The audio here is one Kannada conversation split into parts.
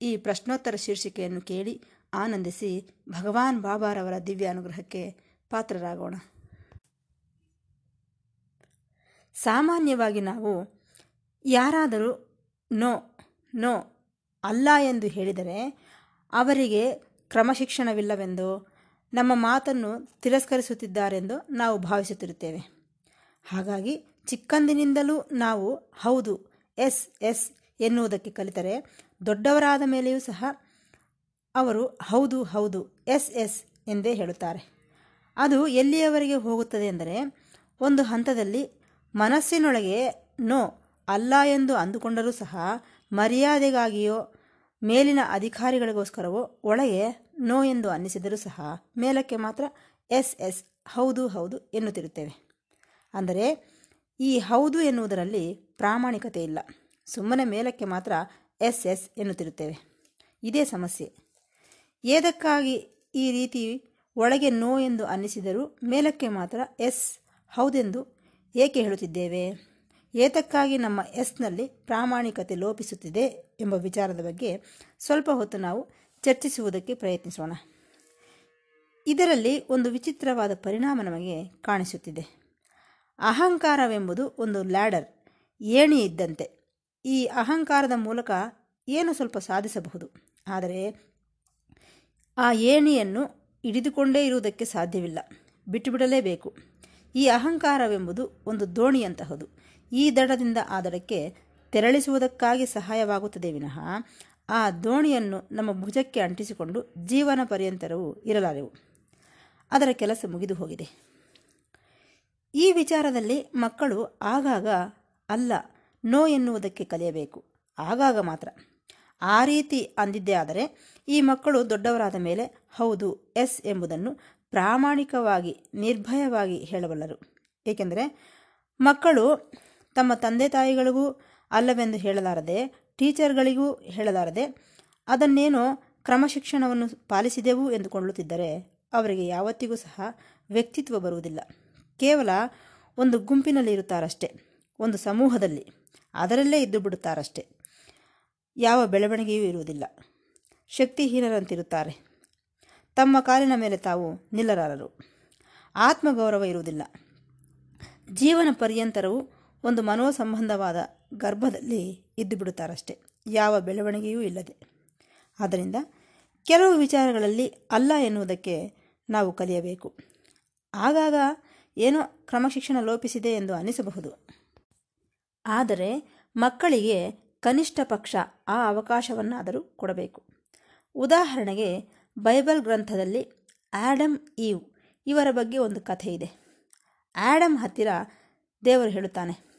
ಈ ಪ್ರಶ್ನೋತ್ತರ ಶೀರ್ಷಿಕೆಯನ್ನು ಕೇಳಿ ಆನಂದಿಸಿ ಭಗವಾನ್ ಬಾಬಾರವರ ದಿವ್ಯ ಅನುಗ್ರಹಕ್ಕೆ ಪಾತ್ರರಾಗೋಣ. ಸಾಮಾನ್ಯವಾಗಿ ನಾವು ಯಾರಾದರೂ ನೋ ನೋ, ಅಲ್ಲ ಎಂದು ಹೇಳಿದರೆ ಅವರಿಗೆ ಕ್ರಮಶಿಕ್ಷಣವಿಲ್ಲವೆಂದು, ನಮ್ಮ ಮಾತನ್ನು ತಿರಸ್ಕರಿಸುತ್ತಿದ್ದಾರೆಂದು ನಾವು ಭಾವಿಸುತ್ತಿರುತ್ತೇವೆ. ಹಾಗಾಗಿ ಚಿಕ್ಕಂದಿನಿಂದಲೂ ನಾವು ಹೌದು, ಎಸ್ ಎಸ್ ಎನ್ನುವುದಕ್ಕೆ ಕಲಿತರೆ ದೊಡ್ಡವರಾದ ಮೇಲೆಯೂ ಸಹ ಅವರು ಹೌದು ಹೌದು, ಎಸ್ ಎಸ್ ಎಂದೇ ಹೇಳುತ್ತಾರೆ. ಅದು ಎಲ್ಲಿಯವರೆಗೆ ಹೋಗುತ್ತದೆ ಎಂದರೆ ಒಂದು ಹಂತದಲ್ಲಿ ಮನಸ್ಸಿನೊಳಗೆ ನೋ, ಅಲ್ಲ ಎಂದು ಅಂದುಕೊಂಡರೂ ಸಹ ಮರ್ಯಾದೆಗಾಗಿಯೋ ಮೇಲಿನ ಅಧಿಕಾರಿಗಳಿಗೋಸ್ಕರವೋ ಒಳಗೆ ನೋ ಎಂದು ಅನ್ನಿಸಿದರೂ ಸಹ ಮೇಲಕ್ಕೆ ಮಾತ್ರ ಎಸ್ ಎಸ್, ಹೌದು ಹೌದು ಎನ್ನುತ್ತಿರುತ್ತೇವೆ. ಅಂದರೆ ಈ ಹೌದು ಎನ್ನುವುದರಲ್ಲಿ ಪ್ರಾಮಾಣಿಕತೆ ಇಲ್ಲ ಸುಮ್ಮನೆ ಮೇಲಕ್ಕೆ ಮಾತ್ರ ಎಸ್ ಎಸ್ ಎನ್ನುತ್ತಿರುತ್ತೇವೆ. ಇದೇ ಸಮಸ್ಯೆ. ಏದಕ್ಕಾಗಿ ಈ ರೀತಿ ಒಳಗೆ ನೋ ಎಂದು ಅನ್ನಿಸಿದರೂ ಮೇಲಕ್ಕೆ ಮಾತ್ರ ಎಸ್ ಹೌದೆಂದು ಏಕೆ ಹೇಳುತ್ತಿದ್ದೇವೆ? ಏತಕ್ಕಾಗಿ ನಮ್ಮ ಎಸ್ನಲ್ಲಿ ಪ್ರಾಮಾಣಿಕತೆ ಲೋಪಿಸುತ್ತಿದೆ ಎಂಬ ವಿಚಾರದ ಬಗ್ಗೆ ಸ್ವಲ್ಪ ಹೊತ್ತು ನಾವು ಚರ್ಚಿಸುವುದಕ್ಕೆ ಪ್ರಯತ್ನಿಸೋಣ. ಇದರಲ್ಲಿ ಒಂದು ವಿಚಿತ್ರವಾದ ಪರಿಣಾಮ ನಮಗೆ ಕಾಣಿಸುತ್ತಿದೆ. ಅಹಂಕಾರವೆಂಬುದು ಒಂದು ಲ್ಯಾಡರ್ ಏಣಿ ಇದ್ದಂತೆ. ಈ ಅಹಂಕಾರದ ಮೂಲಕ ಏನು ಸ್ವಲ್ಪ ಸಾಧಿಸಬಹುದು? ಆದರೆ ಆ ಏಣಿಯನ್ನು ಹಿಡಿದುಕೊಂಡೇ ಇರುವುದಕ್ಕೆ ಸಾಧ್ಯವಿಲ್ಲ. ಬಿಟ್ಟುಬಿಡಲೇಬೇಕು. ಈ ಅಹಂಕಾರವೆಂಬುದು ಒಂದು ದೋಣಿಯಂತಹದು. ಈ ದಡದಿಂದ ಆ ದಡಕ್ಕೆ ತೆರಳಿಸುವುದಕ್ಕಾಗಿ ಸಹಾಯವಾಗುತ್ತದೆ ವಿನಃ ಆ ದೋಣಿಯನ್ನು ನಮ್ಮ ಭುಜಕ್ಕೆ ಅಂಟಿಸಿಕೊಂಡು ಜೀವನ ಪರ್ಯಂತರವೂ ಇರಲಾರೆವು. ಅದರ ಕೆಲಸ ಮುಗಿದು ಹೋಗಿದೆ. ಈ ವಿಚಾರದಲ್ಲಿ ಮಕ್ಕಳು ಆಗಾಗ ಅಲ್ಲ. ನೋ ಎನ್ನುವುದಕ್ಕೆ ಕಲಿಯಬೇಕು. ಆಗಾಗ ಮಾತ್ರ. ಆ ರೀತಿ ಅಂದಿದ್ದೇ ಆದರೆ ಈ ಮಕ್ಕಳು ದೊಡ್ಡವರಾದ ಮೇಲೆ ಹೌದು, ಎಸ್ ಎಂಬುದನ್ನು ಪ್ರಾಮಾಣಿಕವಾಗಿ, ನಿರ್ಭಯವಾಗಿ ಹೇಳಬಲ್ಲರು. ಏಕೆಂದರೆ ಮಕ್ಕಳು ತಮ್ಮ ತಂದೆ ತಾಯಿಗಳಿಗೂ ಅಲ್ಲವೆಂದು ಹೇಳಲಾರದೆ, ಟೀಚರ್ಗಳಿಗೂ ಹೇಳಲಾರದೆ, ಅದನ್ನೇನೋ ಕ್ರಮಶಿಕ್ಷಣವನ್ನು ಪಾಲಿಸಿದೆವು ಎಂದುಕೊಳ್ಳುತ್ತಿದ್ದರೆ ಅವರಿಗೆ ಯಾವತ್ತಿಗೂ ಸಹ ವ್ಯಕ್ತಿತ್ವ ಬರುವುದಿಲ್ಲ. ಕೇವಲ ಒಂದು ಗುಂಪಿನಲ್ಲಿ ಇರುತ್ತಾರಷ್ಟೇ ಒಂದು ಸಮೂಹದಲ್ಲಿ. ಅದರಲ್ಲೇ ಇದ್ದು ಬಿಡುತ್ತಾರಷ್ಟೇ. ಯಾವ ಬೆಳವಣಿಗೆಯೂ ಇರುವುದಿಲ್ಲ. ಶಕ್ತಿಹೀನರಂತಿರುತ್ತಾರೆ. ತಮ್ಮ ಕಾಲಿನ ಮೇಲೆ ತಾವು ನಿಲ್ಲರಾರರು. ಆತ್ಮಗೌರವ ಇರುವುದಿಲ್ಲ. ಜೀವನ ಪರ್ಯಂತರವು ಒಂದು ಮನೋಸಂಬಂಧವಾದ ಗರ್ಭದಲ್ಲಿ ಇದ್ದು ಬಿಡುತ್ತಾರಷ್ಟೆ. ಯಾವ ಬೆಳವಣಿಗೆಯೂ ಇಲ್ಲದೆ. ಆದ್ದರಿಂದ ಕೆಲವು ವಿಚಾರಗಳಲ್ಲಿ ಅಲ್ಲ ಎನ್ನುವುದಕ್ಕೆ ನಾವು ಕಲಿಯಬೇಕು. ಆಗಾಗ ಏನೋ ಕ್ರಮಶಿಕ್ಷಣ ಲೋಪಿಸಿದೆ ಎಂದು ಅನಿಸಬಹುದು ಆದರೆ ಮಕ್ಕಳಿಗೆ ಕನಿಷ್ಠ ಪಕ್ಷ ಆ ಅವಕಾಶವನ್ನಾದರೂ ಕೊಡಬೇಕು. ಉದಾಹರಣೆಗೆ ಬೈಬಲ್ ಗ್ರಂಥದಲ್ಲಿ ಆ್ಯಡಮ್ ಈವ್ ಇವರ ಬಗ್ಗೆ ಒಂದು ಕಥೆ ಇದೆ. ಆ್ಯಡಮ್ ಹತ್ತಿರ ದೇವರು ಹೇಳುತ್ತಾನೆ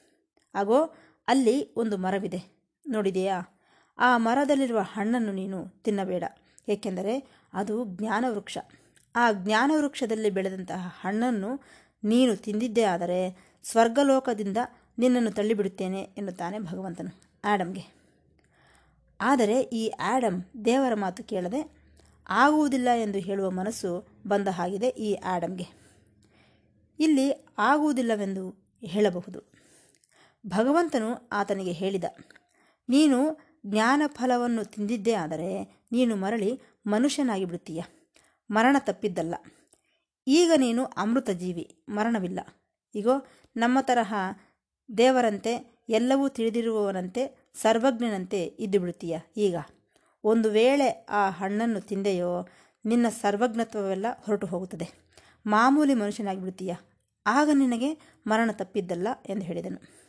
ಆಗೋ ಅಲ್ಲಿ ಒಂದು ಮರವಿದೆ. ನೋಡಿದೆಯಾ? ಆ ಮರದಲ್ಲಿರುವ ಹಣ್ಣನ್ನು ನೀನು ತಿನ್ನಬೇಡ. ಏಕೆಂದರೆ ಅದು ಜ್ಞಾನವೃಕ್ಷ. ಆ ಜ್ಞಾನವೃಕ್ಷದಲ್ಲಿ ಬೆಳೆದಂತಹ ಹಣ್ಣನ್ನು ನೀನು ತಿಂದಿದ್ದೇ ಆದರೆ ಸ್ವರ್ಗಲೋಕದಿಂದ ನಿನ್ನನ್ನು ತಳ್ಳಿಬಿಡುತ್ತೇನೆ ಎನ್ನುತ್ತಾನೆ ಭಗವಂತನು ಆ್ಯಡಮ್ಗೆ ಆದರೆ ಈ ಆ್ಯಡಮ್ ದೇವರ ಮಾತು ಕೇಳದೆ ಆಗುವುದಿಲ್ಲ ಎಂದು ಹೇಳುವ ಮನಸ್ಸು ಬಂದ ಹಾಗಿದೆ ಈ ಆ್ಯಡಮ್ಗೆ ಇಲ್ಲಿ ಆಗುವುದಿಲ್ಲವೆಂದು ಹೇಳಬಹುದು. ಭಗವಂತನು ಆತನಿಗೆ ಹೇಳಿದ, ನೀನು ಜ್ಞಾನ ಫಲವನ್ನು ತಿಂದಿದ್ದೇ ಆದರೆ ನೀನು ಮರಳಿ ಮನುಷ್ಯನಾಗಿ ಬಿಡುತ್ತೀಯ ಮರಣ ತಪ್ಪಿದ್ದಲ್ಲ. ಈಗ ನೀನು ಅಮೃತ ಜೀವಿ, ಮರಣವಿಲ್ಲ. ಈಗೋ ನಮ್ಮ ತರಹ ದೇವರಂತೆ, ಎಲ್ಲವೂ ತಿಳಿದಿರುವವನಂತೆ, ಸರ್ವಜ್ಞನಂತೆ ಇದ್ದು ಬಿಡುತ್ತೀಯ ಈಗ, ಒಂದು ವೇಳೆ ಆ ಹಣ್ಣನ್ನು ತಿಂದೆಯೋ, ನಿನ್ನ ಸರ್ವಜ್ಞತ್ವವೆಲ್ಲ ಹೊರಟು ಹೋಗುತ್ತದೆ. ಮಾಮೂಲಿ ಮನುಷ್ಯನಾಗಿ ಬಿಡುತ್ತೀಯ ಆಗ ನಿನಗೆ ಮರಣ ತಪ್ಪಿದ್ದಲ್ಲ ಎಂದು ಹೇಳಿದನು.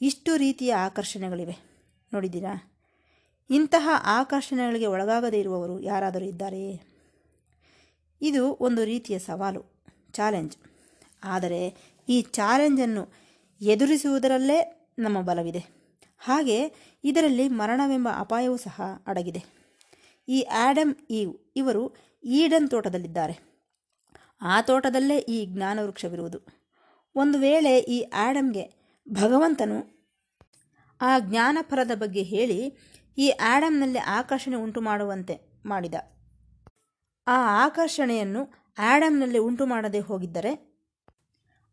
ಇಷ್ಟು ರೀತಿಯ ಆಕರ್ಷಣೆಗಳಿವೆ. ನೋಡಿದ್ದೀರಾ? ಇಂತಹ ಆಕರ್ಷಣೆಗಳಿಗೆ ಒಳಗಾಗದೇ ಇರುವವರು ಯಾರಾದರೂ ಇದ್ದಾರೆಯೇ ಇದು ಒಂದು ರೀತಿಯ ಸವಾಲು, ಚಾಲೆಂಜ್. ಆದರೆ ಈ ಚಾಲೆಂಜನ್ನು ಎದುರಿಸುವುದರಲ್ಲೇ ನಮ್ಮ ಬಲವಿದೆ. ಹಾಗೆ ಇದರಲ್ಲಿ ಮರಣವೆಂಬ ಅಪಾಯವೂ ಸಹ ಅಡಗಿದೆ. ಈ ಆ್ಯಡಮ್ ಈವ್ ಇವರು ಈಡನ್ ತೋಟದಲ್ಲಿದ್ದಾರೆ. ಆ ತೋಟದಲ್ಲೇ ಈ ಜ್ಞಾನವೃಕ್ಷವಿರುವುದು. ಒಂದು ವೇಳೆ ಈ ಆ್ಯಡಮ್ಗೆ ಭಗವಂತನು ಆ ಜ್ಞಾನಫಲದ ಬಗ್ಗೆ ಹೇಳಿ ಈ ಆ್ಯಡಮ್ನಲ್ಲಿ ಆಕರ್ಷಣೆ ಉಂಟು ಮಾಡುವಂತೆ ಮಾಡಿದ. ಆ ಆಕರ್ಷಣೆಯನ್ನು ಆ್ಯಡಮ್ನಲ್ಲಿ ಉಂಟು ಮಾಡದೆ ಹೋಗಿದ್ದರೆ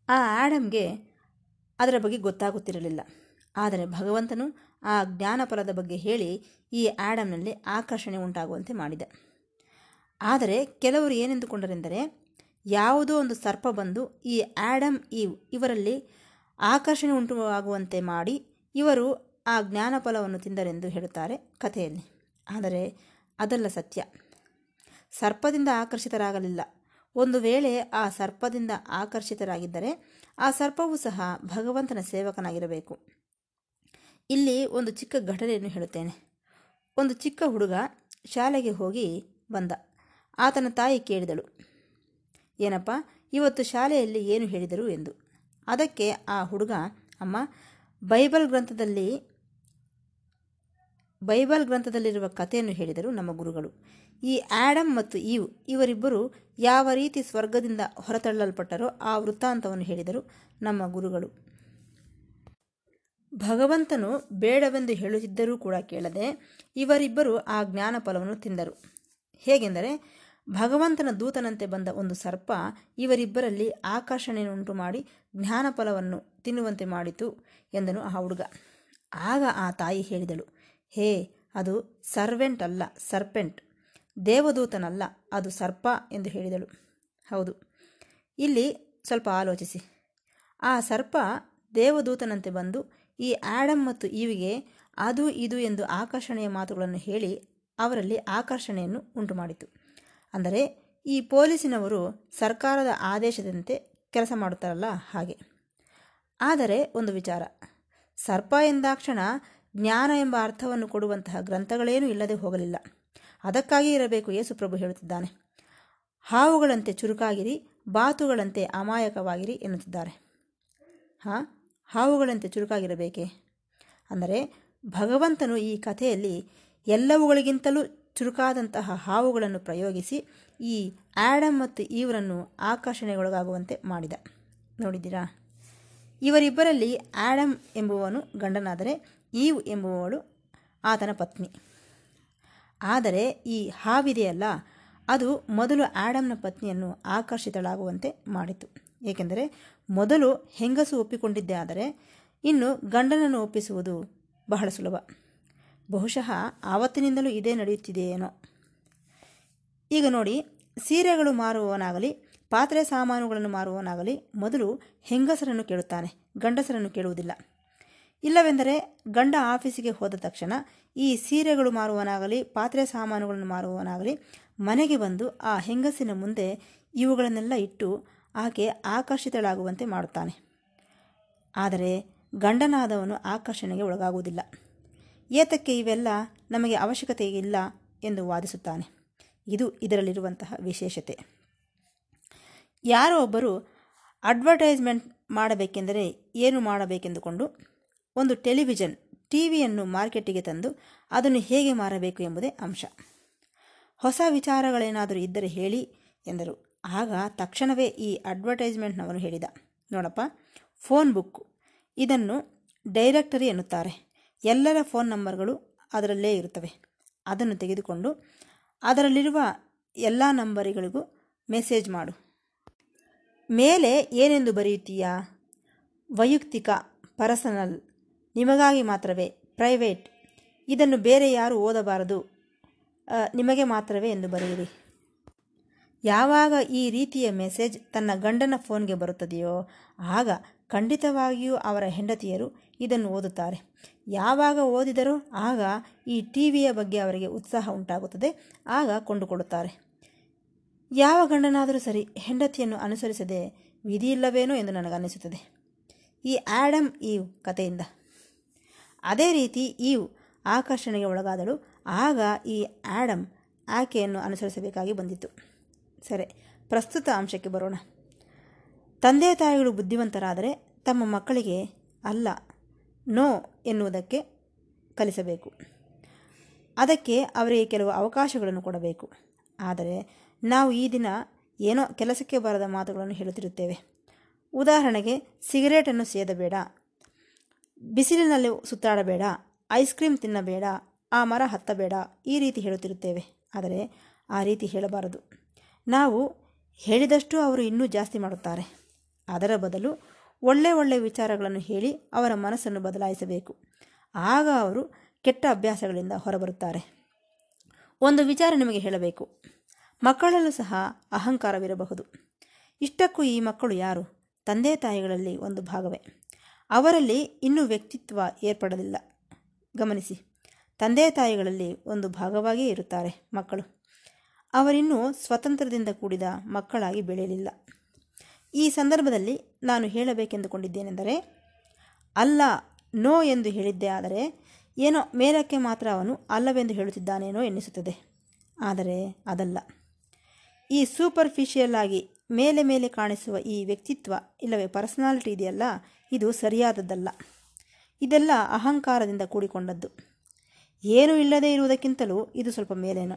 ಆ ಆ್ಯಡಮ್ಗೆ ಅದರ ಬಗ್ಗೆ ಗೊತ್ತಾಗುತ್ತಿರಲಿಲ್ಲ. ಆದರೆ ಭಗವಂತನು ಆ ಜ್ಞಾನಫಲದ ಬಗ್ಗೆ ಹೇಳಿ ಈ ಆ್ಯಡಮ್ನಲ್ಲಿ ಆಕರ್ಷಣೆ ಉಂಟಾಗುವಂತೆ ಮಾಡಿದೆ. ಆದರೆ ಕೆಲವರು ಏನೆಂದುಕೊಂಡರೆಂದರೆ, ಯಾವುದೋ ಒಂದು ಸರ್ಪ ಬಂದು ಈ ಆ್ಯಡಮ್ ಈವ್ ಇವರಲ್ಲಿ ಆಕರ್ಷಣೆ ಉಂಟು ಆಗುವಂತೆ ಮಾಡಿ ಇವರು ಆ ಜ್ಞಾನಫಲವನ್ನು ತಿಂದರೆಂದು ಹೇಳುತ್ತಾರೆ ಕಥೆಯಲ್ಲಿ. ಆದರೆ ಅದಲ್ಲ ಸತ್ಯ. ಸರ್ಪದಿಂದ ಆಕರ್ಷಿತರಾಗಲಿಲ್ಲ. ಒಂದು ವೇಳೆ ಆ ಸರ್ಪದಿಂದ ಆಕರ್ಷಿತರಾಗಿದ್ದರೆ ಆ ಸರ್ಪವೂ ಸಹ ಭಗವಂತನ ಸೇವಕನಾಗಿರಬೇಕು. ಇಲ್ಲಿ ಒಂದು ಚಿಕ್ಕ ಘಟನೆಯನ್ನು ಹೇಳುತ್ತೇನೆ. ಒಂದು ಚಿಕ್ಕ ಹುಡುಗ ಶಾಲೆಗೆ ಹೋಗಿ ಬಂದ. ಆತನ ತಾಯಿ ಕೇಳಿದಳು, ಏನಪ್ಪ, ಇವತ್ತು ಶಾಲೆಯಲ್ಲಿ ಏನು ಹೇಳಿದರು? ಎಂದು. ಅದಕ್ಕೆ ಆ ಹುಡುಗ, ಅಮ್ಮ, ಬೈಬಲ್ ಗ್ರಂಥದಲ್ಲಿ, ಬೈಬಲ್ ಗ್ರಂಥದಲ್ಲಿರುವ ಕಥೆಯನ್ನು ಹೇಳಿದರು ನಮ್ಮ ಗುರುಗಳು. ಈ ಆ್ಯಡಮ್ ಮತ್ತು ಈವ್ ಇವರಿಬ್ಬರು ಯಾವ ರೀತಿ ಸ್ವರ್ಗದಿಂದ ಹೊರತಳ್ಳಲ್ಪಟ್ಟರೋ ಆ ವೃತ್ತಾಂತವನ್ನು ಹೇಳಿದರು ನಮ್ಮ ಗುರುಗಳು. ಭಗವಂತನು ಬೇಡವೆಂದು ಹೇಳುತ್ತಿದ್ದರೂ ಕೂಡ ಕೇಳದೆ ಇವರಿಬ್ಬರು ಆ ಜ್ಞಾನ ಫಲವನ್ನು ತಿಂದರು. ಹೇಗೆಂದರೆ, ಭಗವಂತನ ದೂತನಂತೆ ಬಂದ ಒಂದು ಸರ್ಪ ಇವರಿಬ್ಬರಲ್ಲಿ ಆಕರ್ಷಣೆಯನ್ನುಂಟು ಮಾಡಿ ಜ್ಞಾನ ಫಲವನ್ನು ತಿನ್ನುವಂತೆ ಮಾಡಿತು ಎಂದನು ಆ ಹುಡುಗ. ಆಗ ಆ ತಾಯಿ ಹೇಳಿದಳು, ಹೇ, ಅದು ಸರ್ವೆಂಟ್ ಅಲ್ಲ, ಸರ್ಪೆಂಟ್. ದೇವದೂತನಲ್ಲ, ಅದು ಸರ್ಪ ಎಂದು ಹೇಳಿದಳು. ಹೌದು, ಇಲ್ಲಿ ಸ್ವಲ್ಪ ಆಲೋಚಿಸಿ. ಆ ಸರ್ಪ ದೇವದೂತನಂತೆ ಬಂದು ಈ ಆ್ಯಡಮ್ ಮತ್ತು ಇವಿಗೆ ಅದು ಇದು ಎಂದು ಆಕರ್ಷಣೆಯ ಮಾತುಗಳನ್ನು ಹೇಳಿ ಅವರಲ್ಲಿ ಆಕರ್ಷಣೆಯನ್ನು ಉಂಟು ಮಾಡಿತು ಅಂದರೆ ಈ ಪೊಲೀಸಿನವರು ಸರ್ಕಾರದ ಆದೇಶದಂತೆ ಕೆಲಸ ಮಾಡುತ್ತಾರಲ್ಲ ಹಾಗೆ. ಆದರೆ ಒಂದು ವಿಚಾರ, ಸರ್ಪ ಎಂದಾಕ್ಷಣ ಜ್ಞಾನ ಎಂಬ ಅರ್ಥವನ್ನು ಕೊಡುವಂತಹ ಗ್ರಂಥಗಳೇನೂ ಇಲ್ಲದೆ ಹೋಗಲಿಲ್ಲ. ಅದಕ್ಕಾಗಿ ಇರಬೇಕು ಯೇಸುಪ್ರಭು ಹೇಳುತ್ತಿದ್ದಾನೆ. ಹಾವುಗಳಂತೆ ಚುರುಕಾಗಿರಿ, ಬಾತುಗಳಂತೆ ಅಮಾಯಕವಾಗಿರಿ ಎನ್ನುತ್ತಿದ್ದಾರೆ. ಹಾಂ, ಹಾವುಗಳಂತೆ ಚುರುಕಾಗಿರಬೇಕೆ? ಅಂದರೆ ಭಗವಂತನು ಈ ಕಥೆಯಲ್ಲಿ ಎಲ್ಲವುಗಳಿಗಿಂತಲೂ ಚುರುಕಾದಂತಹ ಹಾವುಗಳನ್ನು ಪ್ರಯೋಗಿಸಿ ಈ ಆ್ಯಡಮ್ ಮತ್ತು ಇವರನ್ನು ಆಕರ್ಷಣೆಗೊಳಗಾಗುವಂತೆ ಮಾಡಿದ. ನೋಡಿದ್ದೀರಾ? ಇವರಿಬ್ಬರಲ್ಲಿ ಆ್ಯಡಮ್ ಎಂಬುವನು ಗಂಡನಾದರೆ ಈವ್ ಎಂಬುವವಳು ಆತನ ಪತ್ನಿ. ಆದರೆ ಈ ಹಾವಿದೆಯಲ್ಲ, ಅದು ಮೊದಲು ಆ್ಯಡಮ್ನ ಪತ್ನಿಯನ್ನು ಆಕರ್ಷಿತಳಾಗುವಂತೆ ಮಾಡಿತು. ಏಕೆಂದರೆ ಮೊದಲು ಹೆಂಗಸು ಒಪ್ಪಿಕೊಂಡಿದ್ದೇ ಆದರೆ ಇನ್ನು ಗಂಡನನ್ನು ಒಪ್ಪಿಸುವುದು ಬಹಳ ಸುಲಭ. ಬಹುಶಃ ಆವತ್ತಿನಿಂದಲೂ ಇದೇ ನಡೆಯುತ್ತಿದೆಯೇನೋ. ಈಗ ನೋಡಿ, ಸೀರೆಗಳು ಮಾರುವವನಾಗಲಿ, ಪಾತ್ರೆ ಸಾಮಾನುಗಳನ್ನು ಮಾರುವವನಾಗಲಿ ಮೊದಲು ಹೆಂಗಸರನ್ನು ಕೇಳುತ್ತಾನೆ, ಗಂಡಸರನ್ನು ಕೇಳುವುದಿಲ್ಲ. ಇಲ್ಲವೆಂದರೆ ಗಂಡ ಆಫೀಸಿಗೆ ಹೋದ ತಕ್ಷಣ ಈ ಸೀರೆಗಳು ಮಾರುವವನಾಗಲಿ, ಪಾತ್ರೆ ಸಾಮಾನುಗಳನ್ನು ಮಾರುವವನಾಗಲಿ, ಮನೆಗೆ ಬಂದು ಆ ಹೆಂಗಸಿನ ಮುಂದೆ ಇವುಗಳನ್ನೆಲ್ಲ ಇಟ್ಟು ಆಕೆ ಆಕರ್ಷಿತಳಾಗುವಂತೆ ಮಾಡುತ್ತಾನೆ. ಆದರೆ ಗಂಡನಾದವನು ಆಕರ್ಷಣೆಗೆ ಒಳಗಾಗುವುದಿಲ್ಲ. ಏತಕ್ಕೆ ಇವೆಲ್ಲ ನಮಗೆ ಅವಶ್ಯಕತೆ ಇಲ್ಲ ಎಂದು ವಾದಿಸುತ್ತಾನೆ. ಇದು ಇದರಲ್ಲಿರುವಂತಹ ವಿಶೇಷತೆ. ಯಾರೋ ಒಬ್ಬರು ಅಡ್ವರ್ಟೈಸ್ಮೆಂಟ್ ಮಾಡಬೇಕೆಂದರೆ ಏನು ಮಾಡಬೇಕೆಂದುಕೊಂಡು ಒಂದು ಟೆಲಿವಿಷನ್ ಟಿ ವಿಯನ್ನು ಮಾರ್ಕೆಟಿಗೆ ತಂದು ಅದನ್ನು ಹೇಗೆ ಮಾರಬೇಕು ಎಂಬುದೇ ಅಂಶ. ಹೊಸ ವಿಚಾರಗಳೇನಾದರೂ ಇದ್ದರೆ ಹೇಳಿ ಎಂದರು. ಆಗ ತಕ್ಷಣವೇ ಈ ಅಡ್ವರ್ಟೈಸ್ಮೆಂಟ್ನವನು ಹೇಳಿದ. ನೋಡಪ್ಪ, ಫೋನ್ ಬುಕ್ ಇದನ್ನು ಡೈರೆಕ್ಟರಿ ಎನ್ನುತ್ತಾರೆ. ಎಲ್ಲರ ಫೋನ್ ನಂಬರ್ಗಳು ಅದರಲ್ಲೇ ಇರುತ್ತವೆ. ಅದನ್ನು ತೆಗೆದುಕೊಂಡು ಅದರಲ್ಲಿರುವ ಎಲ್ಲ ನಂಬರಿಗಳಿಗೂ ಮೆಸೇಜ್ ಮಾಡು. ಮೇಲೆ ಏನೆಂದು ಬರೆಯುತ್ತೀಯಾ? ವೈಯಕ್ತಿಕ, ಪರ್ಸನಲ್ ನಿಮಗಾಗಿ ಮಾತ್ರವೇ ಪ್ರೈವೇಟ್ ಇದನ್ನು ಬೇರೆ ಯಾರು ಓದಬಾರದು. ನಿಮಗೆ ಮಾತ್ರವೇ ಎಂದು ಬರೆಯಿರಿ. ಯಾವಾಗ ಈ ರೀತಿಯ ಮೆಸೇಜ್ ತನ್ನ ಗಂಡನ ಫೋನ್ಗೆ ಬರುತ್ತದೆಯೋ, ಆಗ ಖಂಡಿತವಾಗಿಯೂ ಅವರ ಹೆಂಡತಿಯರು ಇದನ್ನು ಓದುತ್ತಾರೆ. ಯಾವಾಗ ಓದಿದರೋ, ಆಗ ಈ ಟಿ ವಿಯ ಬಗ್ಗೆ ಅವರಿಗೆ ಉತ್ಸಾಹ ಉಂಟಾಗುತ್ತದೆ, ಆಗ ಕೊಂಡುಕೊಳ್ಳುತ್ತಾರೆ. ಯಾವ ಗಂಡನಾದರೂ ಸರಿ ಹೆಂಡತಿಯನ್ನು ಅನುಸರಿಸದೆ ವಿಧಿಯಿಲ್ಲವೇನೋ ಎಂದು ನನಗನ್ನಿಸುತ್ತದೆ. ಈ ಆ್ಯಡಮ್ ಈ ಕಥೆಯಿಂದ. ಅದೇ ರೀತಿ ಈವ್ ಆಕರ್ಷಣೆಗೆ ಒಳಗಾದಳು. ಆಗ ಈ ಆ್ಯಡಮ್ ಆಕೆಯನ್ನು ಅನುಸರಿಸಬೇಕಾಗಿ ಬಂದಿತು. ಸರಿ, ಪ್ರಸ್ತುತ ಅಂಶಕ್ಕೆ ಬರೋಣ. ತಂದೆ ತಾಯಿಗಳು ಬುದ್ಧಿವಂತರಾದರೆ ತಮ್ಮ ಮಕ್ಕಳಿಗೆ ಅಲ್ಲ, ನೋ ಎನ್ನುವುದಕ್ಕೆ ಕಲಿಸಬೇಕು. ಅದಕ್ಕೆ ಅವರಿಗೆ ಕೆಲವು ಅವಕಾಶಗಳನ್ನು ಕೊಡಬೇಕು. ಆದರೆ ನಾವು ಈ ದಿನ ಏನೋ ಕೆಲಸಕ್ಕೆ ಬರದ ಮಾತುಗಳನ್ನು ಹೇಳುತ್ತಿರುತ್ತೇವೆ. ಉದಾಹರಣೆಗೆ, ಸಿಗರೇಟನ್ನು ಸೇದಬೇಡ. ಬಿಸಿಲಿನಲ್ಲಿ ಸುತ್ತಾಡಬೇಡ ಐಸ್ ಕ್ರೀಮ್ ತಿನ್ನಬೇಡ, ಆ ಮರ ಹತ್ತಬೇಡ, ಈ ರೀತಿ ಹೇಳುತ್ತಿರುತ್ತೇವೆ. ಆದರೆ ಆ ರೀತಿ ಹೇಳಬಾರದು. ನಾವು ಹೇಳಿದಷ್ಟು ಅವರು ಇನ್ನೂ ಜಾಸ್ತಿ ಮಾಡುತ್ತಾರೆ. ಅದರ ಬದಲು ಒಳ್ಳೆ ಒಳ್ಳೆ ವಿಚಾರಗಳನ್ನು ಹೇಳಿ ಅವರ ಮನಸ್ಸನ್ನು ಬದಲಾಯಿಸಬೇಕು. ಆಗ ಅವರು ಕೆಟ್ಟ ಅಭ್ಯಾಸಗಳಿಂದ ಹೊರಬರುತ್ತಾರೆ. ಒಂದು ವಿಚಾರ ನಿಮಗೆ ಹೇಳಬೇಕು. ಮಕ್ಕಳಲ್ಲೂ ಸಹ ಅಹಂಕಾರವಿರಬಹುದು. ಇಷ್ಟಕ್ಕೂ ಈ ಮಕ್ಕಳು ಯಾರು? ತಂದೆ ತಾಯಿಗಳಲ್ಲಿ ಒಂದು ಭಾಗವೇ. ಅವರಲ್ಲಿ ಇನ್ನೂ ವ್ಯಕ್ತಿತ್ವ ಏರ್ಪಡಲಿಲ್ಲ. ಗಮನಿಸಿ, ತಂದೆ ತಾಯಿಗಳಲ್ಲಿ ಒಂದು ಭಾಗವಾಗಿಯೇ ಇರುತ್ತಾರೆ ಮಕ್ಕಳು. ಅವರಿನ್ನೂ ಸ್ವತಂತ್ರದಿಂದ ಕೂಡಿದ ಮಕ್ಕಳಾಗಿ ಬೆಳೆಯಲಿಲ್ಲ. ಈ ಸಂದರ್ಭದಲ್ಲಿ ನಾನು ಹೇಳಬೇಕೆಂದುಕೊಂಡಿದ್ದೇನೆಂದರೆ, ಅಲ್ಲ, ನೋ ಎಂದು ಹೇಳಿದ್ದೇ ಆದರೆ, ಏನೋ ಮೇಲಕ್ಕೆ ಮಾತ್ರ ಅವನು ಅಲ್ಲವೆಂದು ಹೇಳುತ್ತಿದ್ದಾನೇನೋ ಎನ್ನಿಸುತ್ತದೆ. ಆದರೆ ಅದಲ್ಲ. ಈ ಸೂಪರ್ಫಿಷಿಯಲ್ ಆಗಿ ಮೇಲೆ ಮೇಲೆ ಕಾಣಿಸುವ ಈ ವ್ಯಕ್ತಿತ್ವ ಇಲ್ಲವೇ ಪರ್ಸನಾಲಿಟಿ ಇದೆಯಲ್ಲ? ಇದು ಸರಿಯಾದದ್ದಲ್ಲ. ಇದೆಲ್ಲ ಅಹಂಕಾರದಿಂದ ಕೂಡಿಕೊಂಡದ್ದು. ಏನೂ ಇಲ್ಲದೇ ಇರುವುದಕ್ಕಿಂತಲೂ ಇದು ಸ್ವಲ್ಪ ಮೇಲೇನು.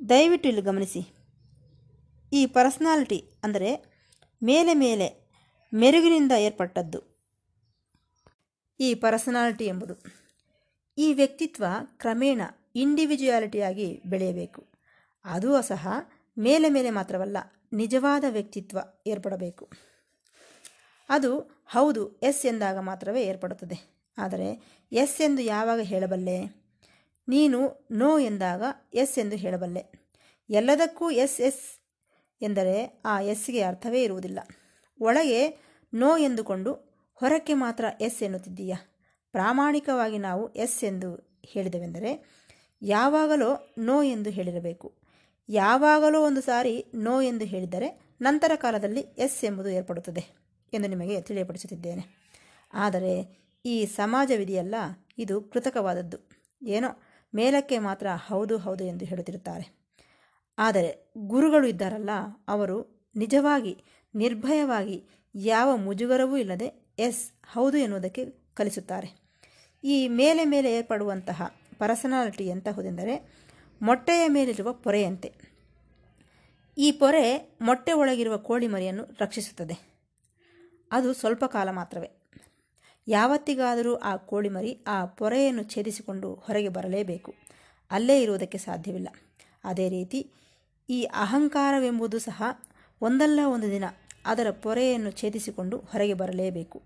ದಯವಿಟ್ಟು ಇಲ್ಲಿ ಗಮನಿಸಿ. ಈ ಪರ್ಸ್ನಾಲಿಟಿ ಅಂದರೆ ಮೇಲೆ ಮೇಲೆ ಮೆರುಗಿನಿಂದ ಏರ್ಪಟ್ಟದ್ದು. ಈ ಪರ್ಸನಾಲಿಟಿ ಎಂಬುದು ಈ ವ್ಯಕ್ತಿತ್ವ ಕ್ರಮೇಣ ಇಂಡಿವಿಜುವಾಲಿಟಿಯಾಗಿ ಬೆಳೆಯಬೇಕು. ಅದೂ ಸಹ ಮೇಲೆ ಮೇಲೆ ಮಾತ್ರವಲ್ಲ, ನಿಜವಾದ ವ್ಯಕ್ತಿತ್ವ ಏರ್ಪಡಬೇಕು. ಅದು ಹೌದು, ಎಸ್ ಎಂದಾಗ ಮಾತ್ರವೇ ಏರ್ಪಡುತ್ತದೆ. ಆದರೆ, ಎಸ್ ಎಂದು ಯಾವಾಗ ಹೇಳಬಲ್ಲೆ? ನೀನು ನೋ ಎಂದಾಗ ಎಸ್ ಎಂದು ಹೇಳಬಲ್ಲೆ. ಎಲ್ಲದಕ್ಕೂ ಎಸ್ ಎಸ್ ಎಂದರೆ ಆ ಎಸ್ಗೆ ಅರ್ಥವೇ ಇರುವುದಿಲ್ಲ. ಒಳಗೆ ನೋ ಎಂದುಕೊಂಡು ಹೊರಕ್ಕೆ ಮಾತ್ರ ಎಸ್ ಎನ್ನುತ್ತಿದ್ದೀಯ? ಪ್ರಾಮಾಣಿಕವಾಗಿ ನಾವು ಎಸ್ ಎಂದು ಹೇಳಿದೆವೆಂದರೆ, ಯಾವಾಗಲೋ ನೋ ಎಂದು ಹೇಳಿರಬೇಕು. ಯಾವಾಗಲೋ ಒಂದು ಸಾರಿ ನೋ ಎಂದು ಹೇಳಿದರೆ ನಂತರ ಕಾಲದಲ್ಲಿ ಎಸ್ ಎಂಬುದು ಏರ್ಪಡುತ್ತದೆ. ಎಂದು ನಿಮಗೆ ತಿಳಿಯಪಡಿಸುತ್ತಿದ್ದೇನೆ. ಆದರೆ ಈ ಸಮಾಜವಿದೆಯಲ್ಲ, ಇದು ಕೃತಕವಾದದ್ದು. ಏನೋ, ಮೇಲಕ್ಕೆ ಮಾತ್ರ ಹೌದು ಹೌದು ಎಂದು ಹೇಳುತ್ತಿರುತ್ತಾರೆ. ಆದರೆ ಗುರುಗಳು ಇದ್ದಾರಲ್ಲ, ಅವರು ನಿಜವಾಗಿ, ನಿರ್ಭಯವಾಗಿ ಯಾವ ಮುಜುಗರವೂ ಇಲ್ಲದೆ ಎಸ್, ಹೌದು ಎನ್ನುವುದಕ್ಕೆ ಕಲಿಸುತ್ತಾರೆ. ಈ ಮೇಲೆ ಮೇಲೆ ಏರ್ಪಡುವಂತಹ ಪರ್ಸನಾಲಿಟಿ ಎಂತಹುದೆಂದರೆ ಮೊಟ್ಟೆಯ ಮೇಲಿರುವ ಪೊರೆಯಂತೆ. ಈ ಪೊರೆ ಮೊಟ್ಟೆ ಒಳಗಿರುವ ಕೋಳಿ ಮರಿಯನ್ನು ರಕ್ಷಿಸುತ್ತದೆ. ಅದು ಸ್ವಲ್ಪ ಕಾಲ ಮಾತ್ರವೇ. ಯಾವತ್ತಿಗಾದರೂ ಆ ಕೋಳಿಮರಿ ಆ ಪೊರೆಯನ್ನು ಛೇದಿಸಿಕೊಂಡು ಹೊರಗೆ ಬರಲೇಬೇಕು. ಅಲ್ಲೇ ಇರುವುದಕ್ಕೆ ಸಾಧ್ಯವಿಲ್ಲ. ಅದೇ ರೀತಿ ಈ ಅಹಂಕಾರವೆಂಬುದು ಸಹ ಒಂದಲ್ಲ ಒಂದು ದಿನ ಅದರ ಪೊರೆಯನ್ನು ಛೇದಿಸಿಕೊಂಡು ಹೊರಗೆ ಬರಲೇಬೇಕು.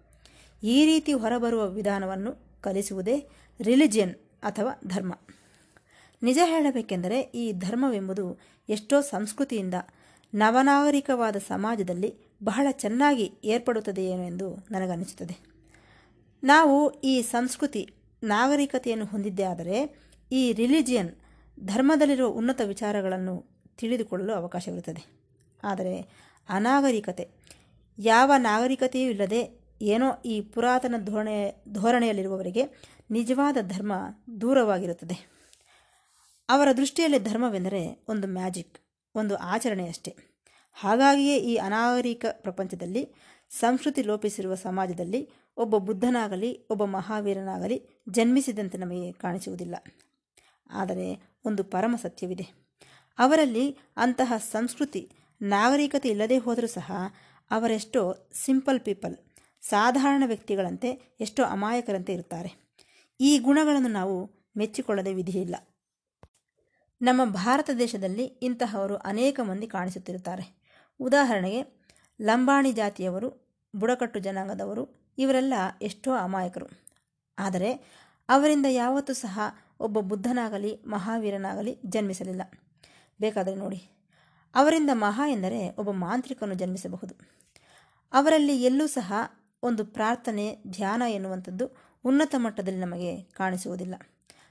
ಈ ರೀತಿ ಹೊರಬರುವ ವಿಧಾನವನ್ನು ಕಲಿಸುವುದೇ ರಿಲಿಜಿಯನ್ ಅಥವಾ ಧರ್ಮ. ನಿಜ ಹೇಳಬೇಕೆಂದರೆ ಈ ಧರ್ಮವೆಂಬುದು ಎಷ್ಟೋ ಸಂಸ್ಕೃತಿಯಿಂದ ನವನಾಗರಿಕವಾದ ಸಮಾಜದಲ್ಲಿ ಬಹಳ ಚೆನ್ನಾಗಿ ಏರ್ಪಡುತ್ತದೆಯೇನೋ ಎಂದು ನನಗನ್ನಿಸುತ್ತದೆ. ನಾವು ಈ ಸಂಸ್ಕೃತಿ, ನಾಗರಿಕತೆಯನ್ನು ಹೊಂದಿದ್ದೇ ಆದರೆ ಈ ರಿಲಿಜಿಯನ್, ಧರ್ಮದಲ್ಲಿರುವ ಉನ್ನತ ವಿಚಾರಗಳನ್ನು ತಿಳಿದುಕೊಳ್ಳಲು ಅವಕಾಶವಿರುತ್ತದೆ. ಆದರೆ ಅನಾಗರಿಕತೆ, ಯಾವ ನಾಗರಿಕತೆಯೂ ಇಲ್ಲದೆ ಏನೋ ಈ ಪುರಾತನ ಧೋರಣೆ, ಧೋರಣೆಯಲ್ಲಿರುವವರಿಗೆ ನಿಜವಾದ ಧರ್ಮ ದೂರವಾಗಿರುತ್ತದೆ. ಅವರ ದೃಷ್ಟಿಯಲ್ಲಿ ಧರ್ಮವೆಂದರೆ ಒಂದು ಮ್ಯಾಜಿಕ್, ಒಂದು ಆಚರಣೆಯಷ್ಟೇ. ಹಾಗಾಗಿಯೇ ಈ ಅನಾಗರಿಕ ಪ್ರಪಂಚದಲ್ಲಿ ಸಂಸ್ಕೃತಿ ಲೋಪಿಸಿರುವ ಸಮಾಜದಲ್ಲಿ ಒಬ್ಬ ಬುದ್ಧನಾಗಲಿ, ಒಬ್ಬ ಮಹಾವೀರನಾಗಲಿ ಜನ್ಮಿಸಿದಂತೆ ನಮಗೆ ಕಾಣಿಸುವುದಿಲ್ಲ. ಆದರೆ ಒಂದು ಪರಮ ಸತ್ಯವಿದೆ. ಅವರಲ್ಲಿ ಅಂತಹ ಸಂಸ್ಕೃತಿ ನಾಗರಿಕತೆ ಇಲ್ಲದೇ ಹೋದರೂ ಸಹ ಅವರೆಷ್ಟೋ ಸಿಂಪಲ್ ಪೀಪಲ್, ಸಾಧಾರಣ ವ್ಯಕ್ತಿಗಳಂತೆ ಎಷ್ಟೋ ಅಮಾಯಕರಂತೆ ಇರುತ್ತಾರೆ. ಈ ಗುಣಗಳನ್ನು ನಾವು ಮೆಚ್ಚಿಕೊಳ್ಳದೆ ವಿಧಿಯಿಲ್ಲ ನಮ್ಮ ಭಾರತ ದೇಶದಲ್ಲಿ ಇಂತಹವರು ಅನೇಕ ಮಂದಿ ಕಾಣಿಸುತ್ತಿರುತ್ತಾರೆ. ಉದಾಹರಣೆಗೆ, ಲಂಬಾಣಿ ಜಾತಿಯವರು, ಬುಡಕಟ್ಟು ಜನಾಂಗದವರು, ಇವರೆಲ್ಲ ಎಷ್ಟೋ ಅಮಾಯಕರು. ಆದರೆ, ಅವರಿಂದ ಯಾವತ್ತೂ ಸಹ ಒಬ್ಬ ಬುದ್ಧನಾಗಲಿ, ಮಹಾವೀರನಾಗಲಿ ಜನ್ಮಿಸಲಿಲ್ಲ. ಬೇಕಾದರೆ ನೋಡಿ. ಅವರಿಂದ ಮಹಾ ಎಂದರೆ ಒಬ್ಬ ಮಾಂತ್ರಿಕನು ಜನ್ಮಿಸಬಹುದು. ಅವರಲ್ಲಿ ಎಲ್ಲೂ ಸಹ ಒಂದು ಪ್ರಾರ್ಥನೆ, ಧ್ಯಾನ ಎನ್ನುವಂಥದ್ದು ಉನ್ನತ ಮಟ್ಟದಲ್ಲಿ ನಮಗೆ ಕಾಣಿಸುವುದಿಲ್ಲ.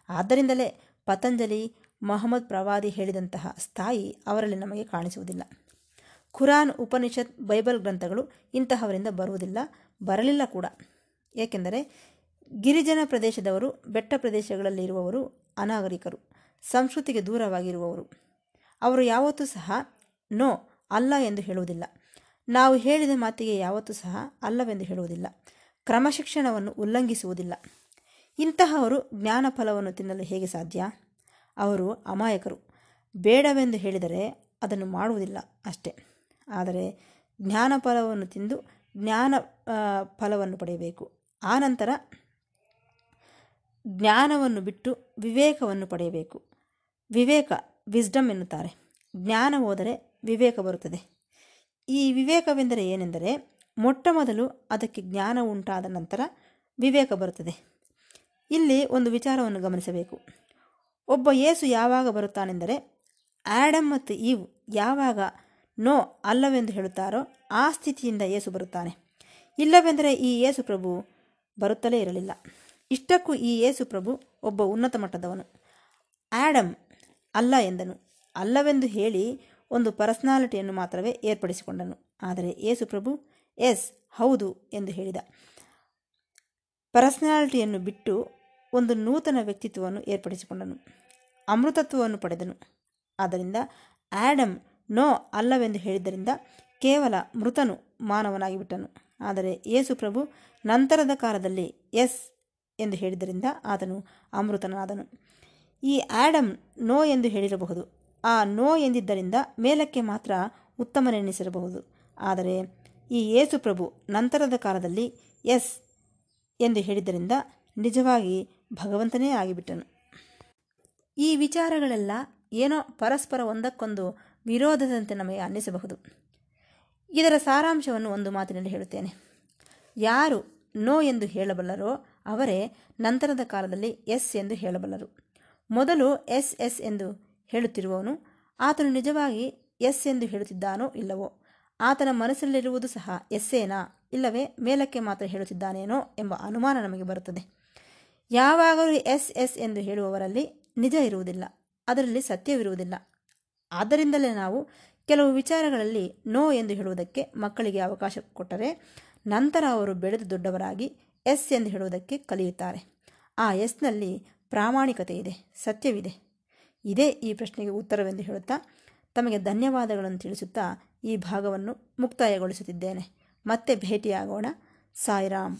ಆದ್ದರಿಂದಲೇ ಪತಂಜಲಿ, ಮೊಹಮ್ಮದ್ ಪ್ರವಾದಿ ಹೇಳಿದಂತಹ ಸ್ಥಾಯಿ ಅವರಲ್ಲಿ ನಮಗೆ ಕಾಣಿಸುವುದಿಲ್ಲ. ಖುರಾನ್ ಉಪನಿಷತ್, ಬೈಬಲ್ ಗ್ರಂಥಗಳು ಇಂತಹವರಿಂದ ಬರುವುದಿಲ್ಲ, ಬರಲಿಲ್ಲ ಕೂಡ. ಏಕೆಂದರೆ ಗಿರಿಜನ ಪ್ರದೇಶದವರು, ಬೆಟ್ಟ ಪ್ರದೇಶಗಳಲ್ಲಿರುವವರು ಅನಾಗರಿಕರು, ಸಂಸ್ಕೃತಿಗೆ ದೂರವಾಗಿರುವವರು. ಅವರು ಯಾವತ್ತೂ ಸಹ ನೋ, ಅಲ್ಲ ಎಂದು ಹೇಳುವುದಿಲ್ಲ. ನಾವು ಹೇಳಿದ ಮಾತಿಗೆ ಯಾವತ್ತೂ ಸಹ ಅಲ್ಲವೆಂದು ಹೇಳುವುದಿಲ್ಲ. ಕ್ರಮಶಿಕ್ಷಣವನ್ನು ಉಲ್ಲಂಘಿಸುವುದಿಲ್ಲ. ಇಂತಹವರು ಜ್ಞಾನ ಫಲವನ್ನು ತಿನ್ನಲು ಹೇಗೆ ಸಾಧ್ಯ? ಅವರು ಅಮಾಯಕರು. ಬೇಡವೆಂದು ಹೇಳಿದರೆ ಅದನ್ನು ಮಾಡುವುದಿಲ್ಲ ಅಷ್ಟೇ. ಆದರೆ ಜ್ಞಾನ ಫಲವನ್ನು ತಿಂದು ಜ್ಞಾನ ಫಲವನ್ನು ಪಡೆಯಬೇಕು. ಆನಂತರ ಜ್ಞಾನವನ್ನು ಬಿಟ್ಟು ವಿವೇಕವನ್ನು ಪಡೆಯಬೇಕು. ವಿವೇಕ, ವಿಸ್ಡಮ್ ಎನ್ನುತ್ತಾರೆ. ಜ್ಞಾನ ಹೋದರೆ ವಿವೇಕ ಬರುತ್ತದೆ. ಈ ವಿವೇಕವೆಂದರೆ ಏನೆಂದರೆ ಮೊಟ್ಟ ಮೊದಲು ಅದಕ್ಕೆ ಜ್ಞಾನ ಉಂಟಾದ ನಂತರ ವಿವೇಕ ಬರುತ್ತದೆ. ಇಲ್ಲಿ ಒಂದು ವಿಚಾರವನ್ನು ಗಮನಿಸಬೇಕು. ಒಬ್ಬ ಯೇಸು ಯಾವಾಗ ಬರುತ್ತಾನೆಂದರೆ ಆ್ಯಡಮ್ ಮತ್ತು ಈವ್ ಯಾವಾಗ ನೋ ಅಲ್ಲವೆಂದು ಹೇಳುತ್ತಾರೋ ಆ ಸ್ಥಿತಿಯಿಂದ ಏಸು ಬರುತ್ತಾನೆ. ಇಲ್ಲವೆಂದರೆ ಈ ಯೇಸು ಪ್ರಭು ಬರುತ್ತಲೇ ಇರಲಿಲ್ಲ. ಇಷ್ಟಕ್ಕೂ ಈ ಯೇಸು ಪ್ರಭು ಒಬ್ಬ ಉನ್ನತ ಮಟ್ಟದವನು. ಆ್ಯಡಮ್ ಅಲ್ಲ ಎಂದನು. ಅಲ್ಲವೆಂದು ಹೇಳಿ ಒಂದು ಪರ್ಸನಾಲಿಟಿಯನ್ನು ಮಾತ್ರವೇ ಏರ್ಪಡಿಸಿಕೊಂಡನು. ಆದರೆ ಯೇಸು ಪ್ರಭು, ಎಸ್, ಹೌದು ಎಂದು ಹೇಳಿದ. ಪರ್ಸನಾಲಿಟಿಯನ್ನು ಬಿಟ್ಟು ಒಂದು ನೂತನ ವ್ಯಕ್ತಿತ್ವವನ್ನು ಏರ್ಪಡಿಸಿಕೊಂಡನು. ಅಮೃತತ್ವವನ್ನು ಪಡೆದನು. ಆದ್ದರಿಂದ ಆ್ಯಡಮ್ ನೋ ಅಲ್ಲವೆಂದು ಹೇಳಿದ್ದರಿಂದ ಕೇವಲ ಮೃತನು ಮಾನವನಾಗಿಬಿಟ್ಟನು. ಆದರೆ ಯೇಸು ಪ್ರಭು ನಂತರದ ಕಾಲದಲ್ಲಿ ಎಸ್ ಎಂದು ಹೇಳಿದ್ದರಿಂದ ಆತನು ಅಮೃತನಾದನು. ಈ ಆ್ಯಡಮ್ ನೋ ಎಂದು ಹೇಳಿರಬಹುದು. ಆ ನೋ ಎಂದಿದ್ದರಿಂದ ಮೇಲಕ್ಕೆ ಮಾತ್ರ ಉತ್ತಮನೆನಿಸಿರಬಹುದು. ಆದರೆ ಈ ಯೇಸು ಪ್ರಭು ನಂತರದ ಕಾಲದಲ್ಲಿ ಎಸ್ ಎಂದು ಹೇಳಿದ್ದರಿಂದ ನಿಜವಾಗಿ ಭಗವಂತನೇ ಆಗಿಬಿಟ್ಟನು. ಈ ವಿಚಾರಗಳೆಲ್ಲ ಏನೋ ಪರಸ್ಪರ ಒಂದಕ್ಕೊಂದು ವಿರೋಧದಂತೆ ನಮಗೆ ಅನ್ನಿಸಬಹುದು. ಇದರ ಸಾರಾಂಶವನ್ನು ಒಂದು ಮಾತಿನಲ್ಲಿ ಹೇಳುತ್ತೇನೆ. ಯಾರು ನೋ ಎಂದು ಹೇಳಬಲ್ಲರೋ ಅವರೇ ನಂತರದ ಕಾಲದಲ್ಲಿ ಎಸ್ ಎಂದು ಹೇಳಬಲ್ಲರು. ಮೊದಲು ಎಸ್ ಎಸ್ ಎಂದು ಹೇಳುತ್ತಿರುವವನು, ಆತನು ನಿಜವಾಗಿ ಎಸ್ ಎಂದು ಹೇಳುತ್ತಿದ್ದಾನೋ ಇಲ್ಲವೋ, ಆತನ ಮನಸ್ಸಲ್ಲಿರುವುದು ಸಹ ಎಸ್ಸೇನಾ, ಇಲ್ಲವೇ ಮೇಲಕ್ಕೆ ಮಾತ್ರ ಹೇಳುತ್ತಿದ್ದಾನೇನೋ ಎಂಬ ಅನುಮಾನ ನಮಗೆ ಬರುತ್ತದೆ. ಯಾವಾಗಲೂ ಎಸ್ ಎಸ್ ಎಂದು ಹೇಳುವವರಲ್ಲಿ ನಿಜ ಇರುವುದಿಲ್ಲ, ಅದರಲ್ಲಿ ಸತ್ಯವಿರುವುದಿಲ್ಲ. ಆದ್ದರಿಂದಲೇ ನಾವು ಕೆಲವು ವಿಚಾರಗಳಲ್ಲಿ ನೋ ಎಂದು ಹೇಳುವುದಕ್ಕೆ ಮಕ್ಕಳಿಗೆ ಅವಕಾಶ ಕೊಟ್ಟರೆ ನಂತರ ಅವರು ಬೆಳೆದು ದೊಡ್ಡವರಾಗಿ ಎಸ್ ಎಂದು ಹೇಳುವುದಕ್ಕೆ ಕಲಿಯುತ್ತಾರೆ. ಆ ಎಸ್ನಲ್ಲಿ ಪ್ರಾಮಾಣಿಕತೆ ಇದೆ, ಸತ್ಯವಿದೆ. ಇದೇ ಈ ಪ್ರಶ್ನೆಗೆ ಉತ್ತರವೆಂದು ಹೇಳುತ್ತಾ ತಮಗೆ ಧನ್ಯವಾದಗಳನ್ನು ತಿಳಿಸುತ್ತಾ ಈ ಭಾಗವನ್ನು ಮುಕ್ತಾಯಗೊಳಿಸುತ್ತಿದ್ದೇನೆ. ಮತ್ತೆ ಭೇಟಿಯಾಗೋಣ. ಸಾಯಿರಾಮ್.